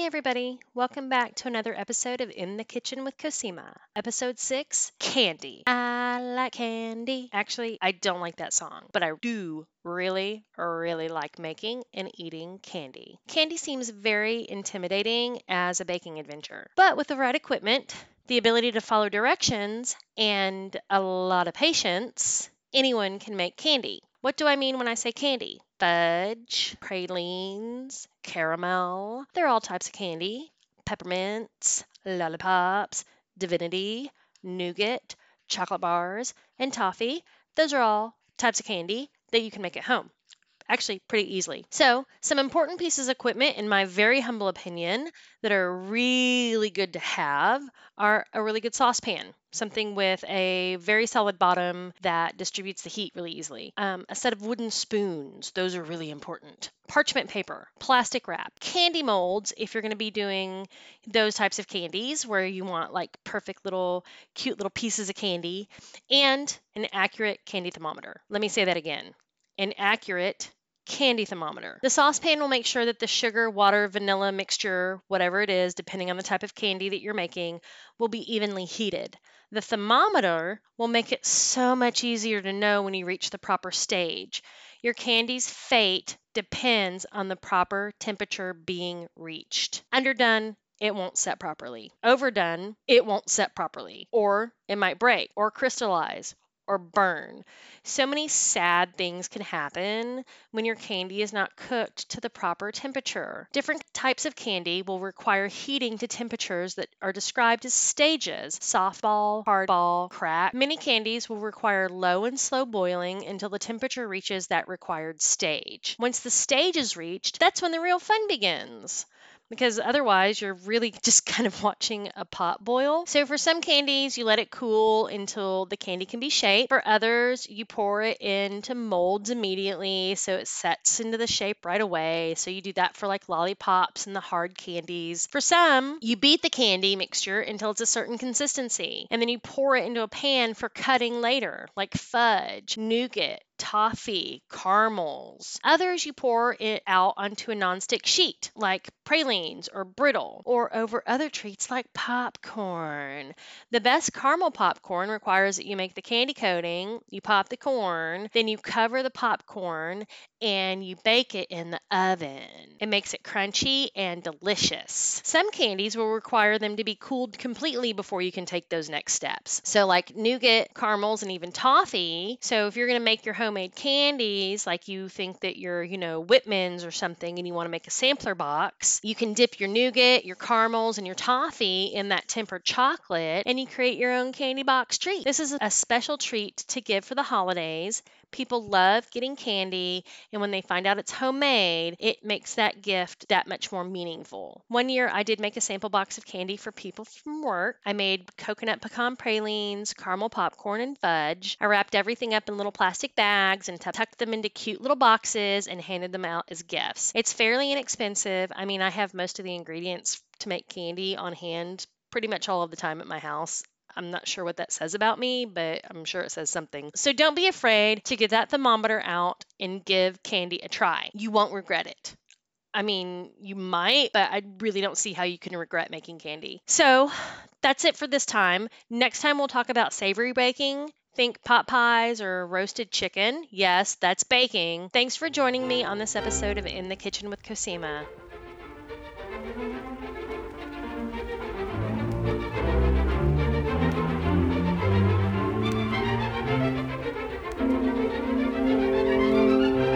everybody. Welcome back to another episode of In the Kitchen with Cosima. Episode 6 Candy. I like candy. Actually, I don't like that song, but I do really, really like making and eating candy. Candy seems very intimidating as a baking adventure, but with the right equipment, the ability to follow directions, and a lot of patience, anyone can make candy. What do I mean when I say candy? Fudge, pralines, caramel. They're all types of candy. Peppermints, lollipops, divinity, nougat, chocolate bars, and toffee. Those are all types of candy that you can make at home actually pretty easily. So, some important pieces of equipment, in my very humble opinion, that are really good to have are a really good saucepan, something with a very solid bottom that distributes the heat really easily. Um, a set of wooden spoons, those are really important. Parchment paper, plastic wrap, candy molds, if you're going to be doing those types of candies where you want like perfect little, cute little pieces of candy, and an accurate candy thermometer. Let me say that again an accurate candy thermometer. The saucepan will make sure that the sugar, water, vanilla mixture, whatever it is, depending on the type of candy that you're making, will be evenly heated. The thermometer will make it so much easier to know when you reach the proper stage. Your candy's fate depends on the proper temperature being reached. Underdone, it won't set properly. Overdone, it won't set properly. Or it might break or crystallize or burn. So many sad things can happen when your candy is not cooked to the proper temperature. Different types of candy will require heating to temperatures that are described as stages softball, hardball, crack. Many candies will require low and slow boiling until the temperature reaches that required stage. Once the stage is reached, that's when the real fun begins because otherwise you're really just kind of watching a pot boil. So for some candies, you let it cool until the candy can be shaped. For others, you pour it into molds immediately so it sets into the shape right away. So you do that for like lollipops and the hard candies. For some, you beat the candy mixture until it's a certain consistency and then you pour it into a pan for cutting later, like fudge, nougat, toffee, caramels. Others you pour it out onto a nonstick sheet, like pralines or brittle, or over other treats like popcorn. The best caramel popcorn requires that you make the candy coating, you pop the corn, then you cover the popcorn, and you bake it in the oven. It makes it crunchy and delicious. Some candies will require them to be cooled completely before you can take those next steps. So, like nougat, caramels, and even toffee. So, if you're going to make your home homemade candies, like you think that you're, you know, Whitman's or something, and you want to make a sampler box, you can dip your nougat, your caramels, and your toffee in that tempered chocolate, and you create your own candy box treat. This is a special treat to give for the holidays People love getting candy, and when they find out it's homemade, it makes that gift that much more meaningful. One year, I did make a sample box of candy for people from work. I made coconut pecan pralines, caramel popcorn, and fudge. I wrapped everything up in little plastic bags and tucked them into cute little boxes and handed them out as gifts. It's fairly inexpensive. I mean, I have most of the ingredients to make candy on hand pretty much all of the time at my house. I'm not sure what that says about me, but I'm sure it says something. So don't be afraid to get that thermometer out and give candy a try. You won't regret it. I mean, you might, but I really don't see how you can regret making candy. So that's it for this time. Next time, we'll talk about savory baking. Think pot pies or roasted chicken. Yes, that's baking. Thanks for joining me on this episode of In the Kitchen with Cosima.